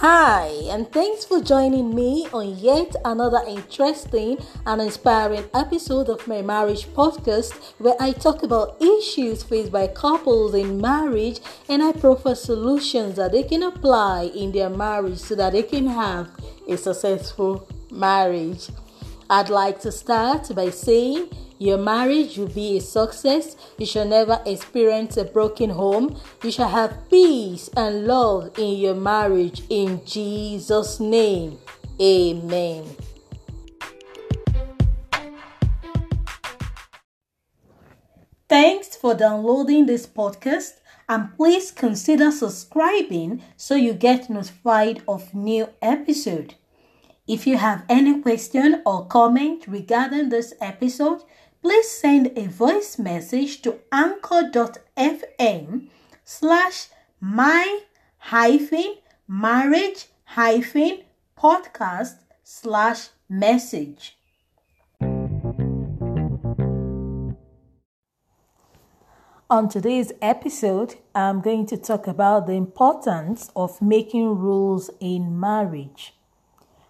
Hi, and thanks for joining me on yet another interesting and inspiring episode of my marriage podcast where I talk about issues faced by couples in marriage and I proffer solutions that they can apply in their marriage so that they can have a successful marriage. I'd like to start by saying your marriage will be a success. You shall never experience a broken home. You shall have peace and love in your marriage in Jesus' name. Amen. Thanks for downloading this podcast and please consider subscribing so you get notified of new episode. If you have any question or comment regarding this episode, please send a voice message to anchor.fm slash my hyphen marriage hyphen podcast slash message. On today's episode, I'm going to talk about the importance of making rules in marriage.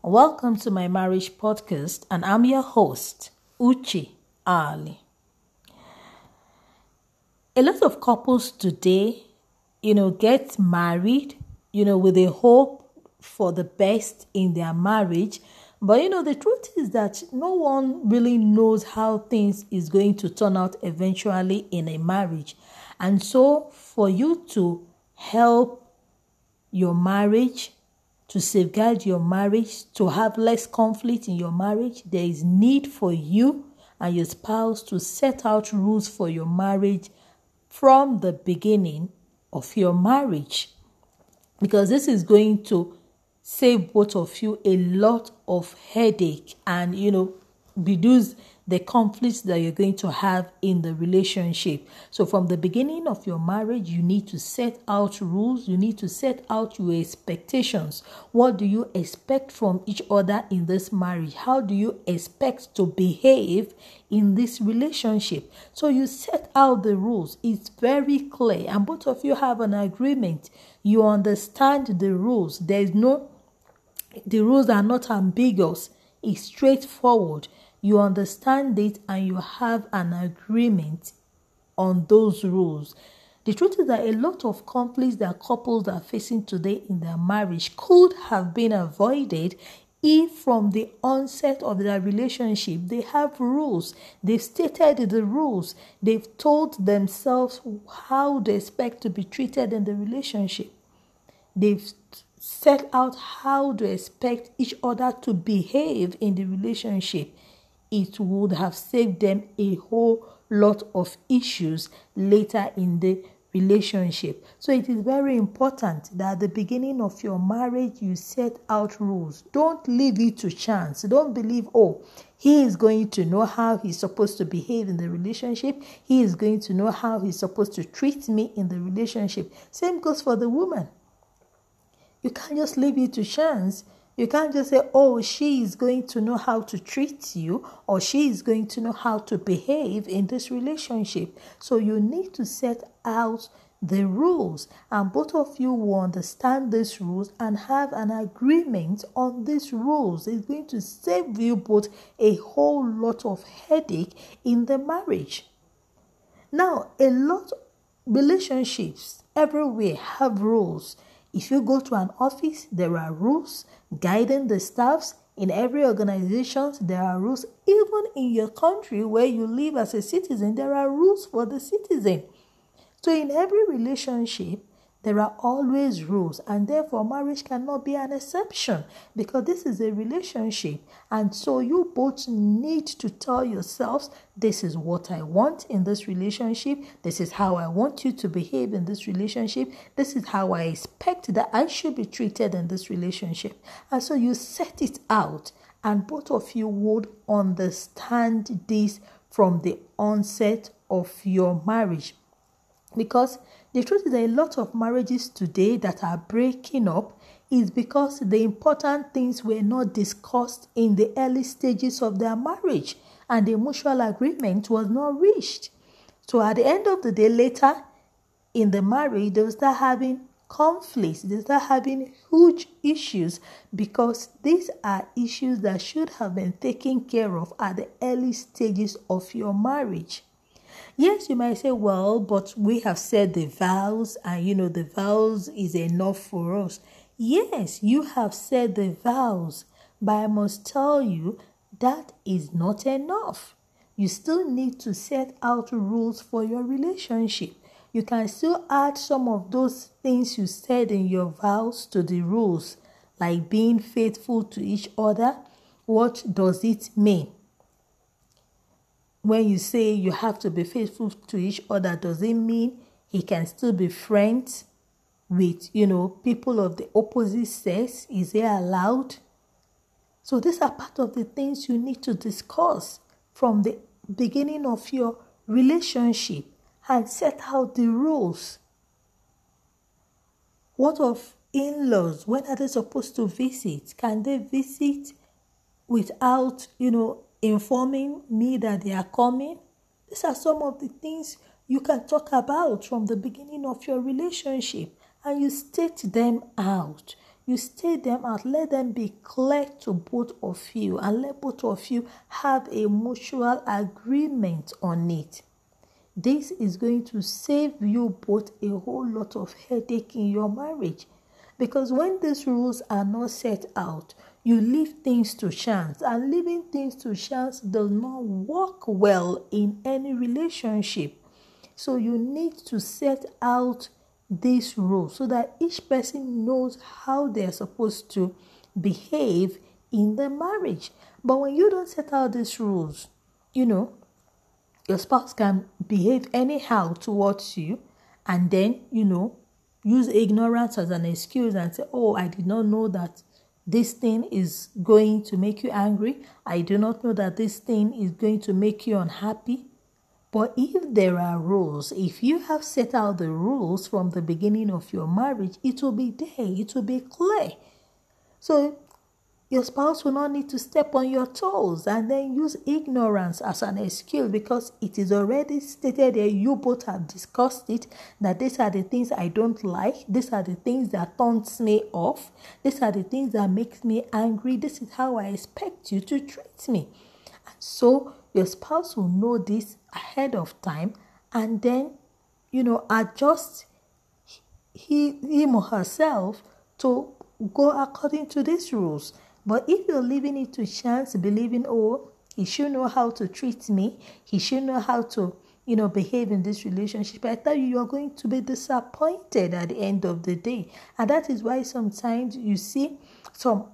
Welcome to my marriage podcast, and I'm your host, Uchi Ali. A lot of couples today, you know, get married, you know, with a hope for the best in their marriage. But you know, the truth is that no one really knows how things is going to turn out eventually in a marriage. And so, for you to help your marriage, to safeguard your marriage, to have less conflict in your marriage, there is need for you and your spouse to set out rules for your marriage from the beginning of your marriage. Because this is going to save both of you a lot of headache and, you know, reduce the conflicts that you're going to have in the relationship. So, from the beginning of your marriage, you need to set out rules, you need to set out your expectations. What do you expect from each other in this marriage? How do you expect to behave in this relationship? So, you set out the rules, it's very clear, and both of you have an agreement. You understand the rules, there is no the rules are not ambiguous, it's straightforward you understand it and you have an agreement on those rules. The truth is that a lot of conflicts that couples are facing today in their marriage could have been avoided if from the onset of their relationship they have rules. They've stated the rules. They've told themselves how they expect to be treated in the relationship. They've set out how they expect each other to behave in the relationship it would have saved them a whole lot of issues later in the relationship. So it is very important that at the beginning of your marriage you set out rules. Don't leave it to chance. Don't believe, oh, he is going to know how he's supposed to behave in the relationship. He is going to know how he's supposed to treat me in the relationship. Same goes for the woman. You can't just leave it to chance. You can't just say, oh, she is going to know how to treat you or she is going to know how to behave in this relationship. So you need to set out the rules, and both of you will understand these rules and have an agreement on these rules. It's going to save you both a whole lot of headache in the marriage. Now, a lot of relationships everywhere have rules. If you go to an office, there are rules guiding the staffs. In every organization, there are rules. Even in your country where you live as a citizen, there are rules for the citizen. So, in every relationship, there are always rules, and therefore, marriage cannot be an exception because this is a relationship. And so, you both need to tell yourselves this is what I want in this relationship, this is how I want you to behave in this relationship, this is how I expect that I should be treated in this relationship. And so, you set it out, and both of you would understand this from the onset of your marriage because the truth is that a lot of marriages today that are breaking up is because the important things were not discussed in the early stages of their marriage and the mutual agreement was not reached. So at the end of the day, later in the marriage, they will start having conflicts, they start having huge issues because these are issues that should have been taken care of at the early stages of your marriage. Yes, you might say, well, but we have said the vows, and you know, the vows is enough for us. Yes, you have said the vows, but I must tell you that is not enough. You still need to set out rules for your relationship. You can still add some of those things you said in your vows to the rules, like being faithful to each other. What does it mean? When you say you have to be faithful to each other, does it mean he can still be friends with, you know, people of the opposite sex? Is it allowed? So these are part of the things you need to discuss from the beginning of your relationship and set out the rules. What of in laws? When are they supposed to visit? Can they visit without, you know, informing me that they are coming? These are some of the things you can talk about from the beginning of your relationship and you state them out. You state them out, let them be clear to both of you, and let both of you have a mutual agreement on it. This is going to save you both a whole lot of headache in your marriage. Because when these rules are not set out, you leave things to chance, and leaving things to chance does not work well in any relationship. So you need to set out these rules so that each person knows how they're supposed to behave in the marriage. But when you don't set out these rules, you know, your spouse can behave anyhow towards you and then, you know, use ignorance as an excuse and say, Oh, I did not know that this thing is going to make you angry. I do not know that this thing is going to make you unhappy. But if there are rules, if you have set out the rules from the beginning of your marriage, it will be there, it will be clear. So your spouse will not need to step on your toes and then use ignorance as an excuse because it is already stated there. You both have discussed it that these are the things I don't like. These are the things that turns me off. These are the things that makes me angry. This is how I expect you to treat me. And so your spouse will know this ahead of time and then, you know, adjust he, him or herself to go according to these rules. But if you're leaving it to chance, believing, oh, he should know how to treat me, he should know how to, you know, behave in this relationship, I tell you, you're going to be disappointed at the end of the day. And that is why sometimes you see some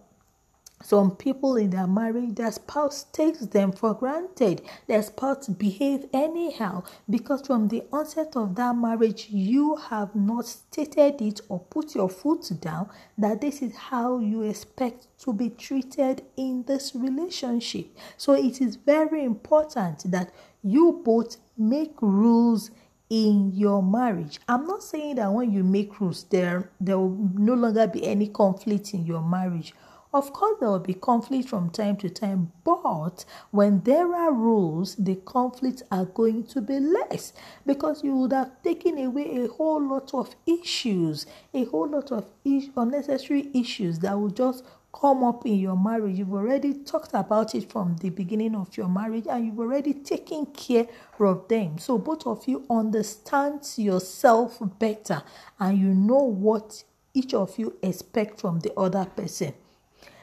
some people in their marriage, their spouse takes them for granted. Their spouse behave anyhow because from the onset of that marriage, you have not stated it or put your foot down that this is how you expect to be treated in this relationship. So it is very important that you both make rules in your marriage. I'm not saying that when you make rules, there there will no longer be any conflict in your marriage of course, there will be conflict from time to time, but when there are rules, the conflicts are going to be less because you would have taken away a whole lot of issues, a whole lot of is- unnecessary issues that will just come up in your marriage. You've already talked about it from the beginning of your marriage and you've already taken care of them. So both of you understand yourself better and you know what each of you expect from the other person.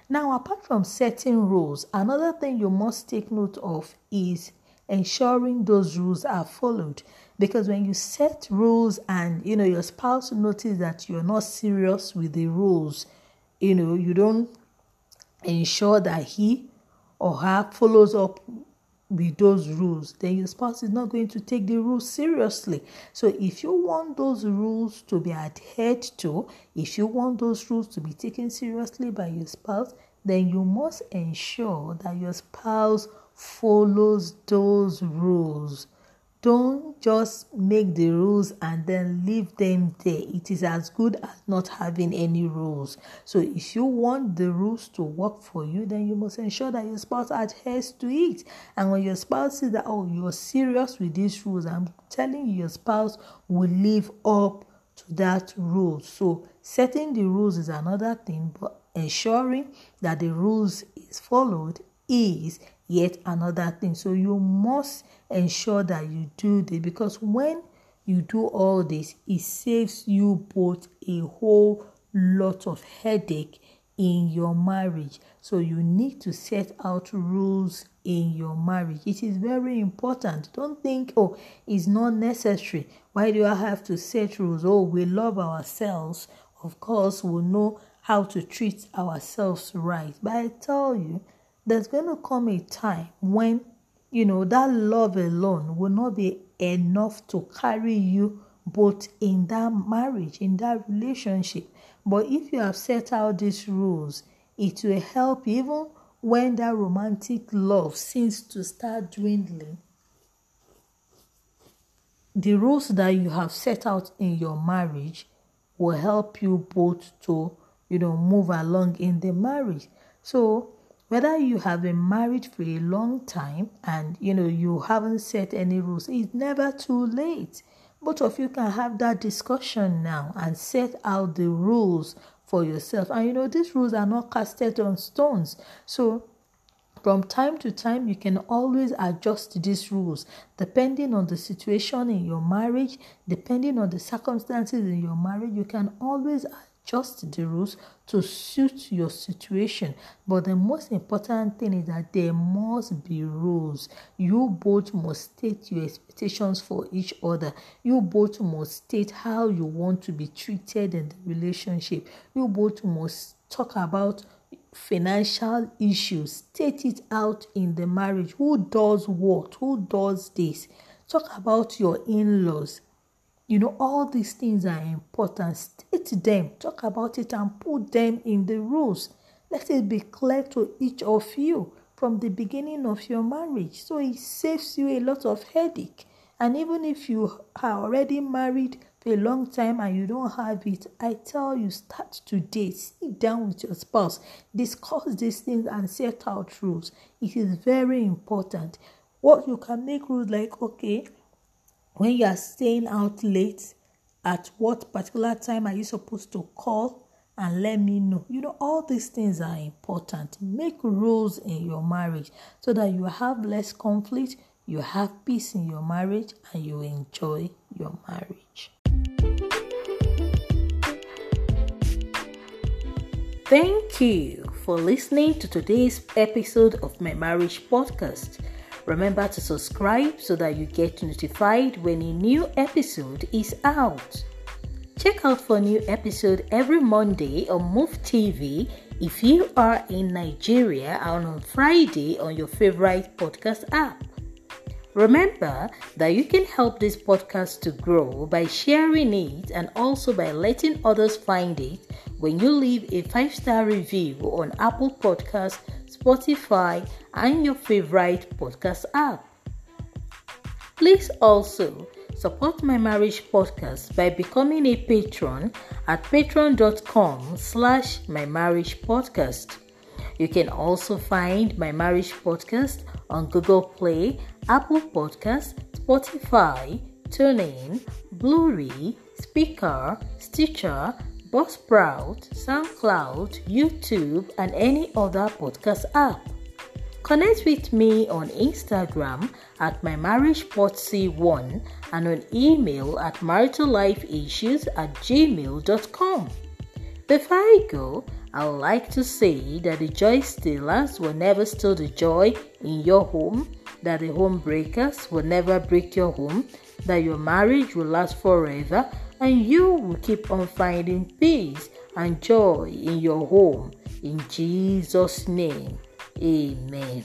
Now, apart from setting rules, another thing you must take note of is ensuring those rules are followed. Because when you set rules and you know your spouse notices that you're not serious with the rules, you know, you don't ensure that he or her follows up with those rules, then your spouse is not going to take the rules seriously. So, if you want those rules to be adhered to, if you want those rules to be taken seriously by your spouse, then you must ensure that your spouse follows those rules. Don't just make the rules and then leave them there. It is as good as not having any rules. So, if you want the rules to work for you, then you must ensure that your spouse adheres to it. And when your spouse says that, oh, you're serious with these rules, I'm telling you, your spouse will live up to that rule. So setting the rules is another thing, but ensuring that the rules is followed is yet another thing. So you must ensure that you do this because when you do all this, it saves you both a whole lot of headache in your marriage. So you need to set out rules in your marriage. It is very important. Don't think, oh, it's not necessary. Why do I have to set rules? Oh, we love ourselves. Of course, we know how to treat ourselves right. But I tell you, there's going to come a time when, you know, that love alone will not be enough to carry you both in that marriage, in that relationship. But if you have set out these rules, it will help even when that romantic love seems to start dwindling. The rules that you have set out in your marriage will help you both to, you know, move along in the marriage. So, whether you have been married for a long time and you know you haven't set any rules, it's never too late both of you can have that discussion now and set out the rules for yourself. And you know, these rules are not casted on stones. So, from time to time, you can always adjust these rules depending on the situation in your marriage, depending on the circumstances in your marriage. You can always adjust the rules to suit your situation. But the most important thing is that there must be rules. You both must state your expectations for each other. You both must state how you want to be treated in the relationship. You both must talk about financial issues. State it out in the marriage. Who does what? Who does this? Talk about your in laws you know, all these things are important. State them, talk about it, and put them in the rules. Let it be clear to each of you from the beginning of your marriage. So it saves you a lot of headache. And even if you are already married for a long time and you don't have it, I tell you, start today. Sit down with your spouse, discuss these things, and set out rules. It is very important. What you can make rules like, okay, when you are staying out late, at what particular time are you supposed to call and let me know? You know, all these things are important. Make rules in your marriage so that you have less conflict, you have peace in your marriage, and you enjoy your marriage. Thank you for listening to today's episode of my marriage podcast. Remember to subscribe so that you get notified when a new episode is out. Check out for new episode every Monday on Moove TV if you are in Nigeria and on Friday on your favorite podcast app. Remember that you can help this podcast to grow by sharing it and also by letting others find it when you leave a 5-star review on Apple Podcasts Spotify, and your favorite podcast app. Please also support my marriage podcast by becoming a patron at patreon.com slash my marriage podcast. You can also find my marriage podcast on Google Play, Apple Podcast, Spotify, TuneIn, Blubrry, Spreaker, Stitcher, Buzzsprout, SoundCloud, YouTube, and any other podcast app. Connect with me on Instagram at my marriage one and on email at marital-life-issues at gmail.com. Before I go, I would like to say that the joy stealers will never steal the joy in your home, that the home breakers will never break your home, that your marriage will last forever, and you will keep on finding peace and joy in your home. In Jesus' name, amen.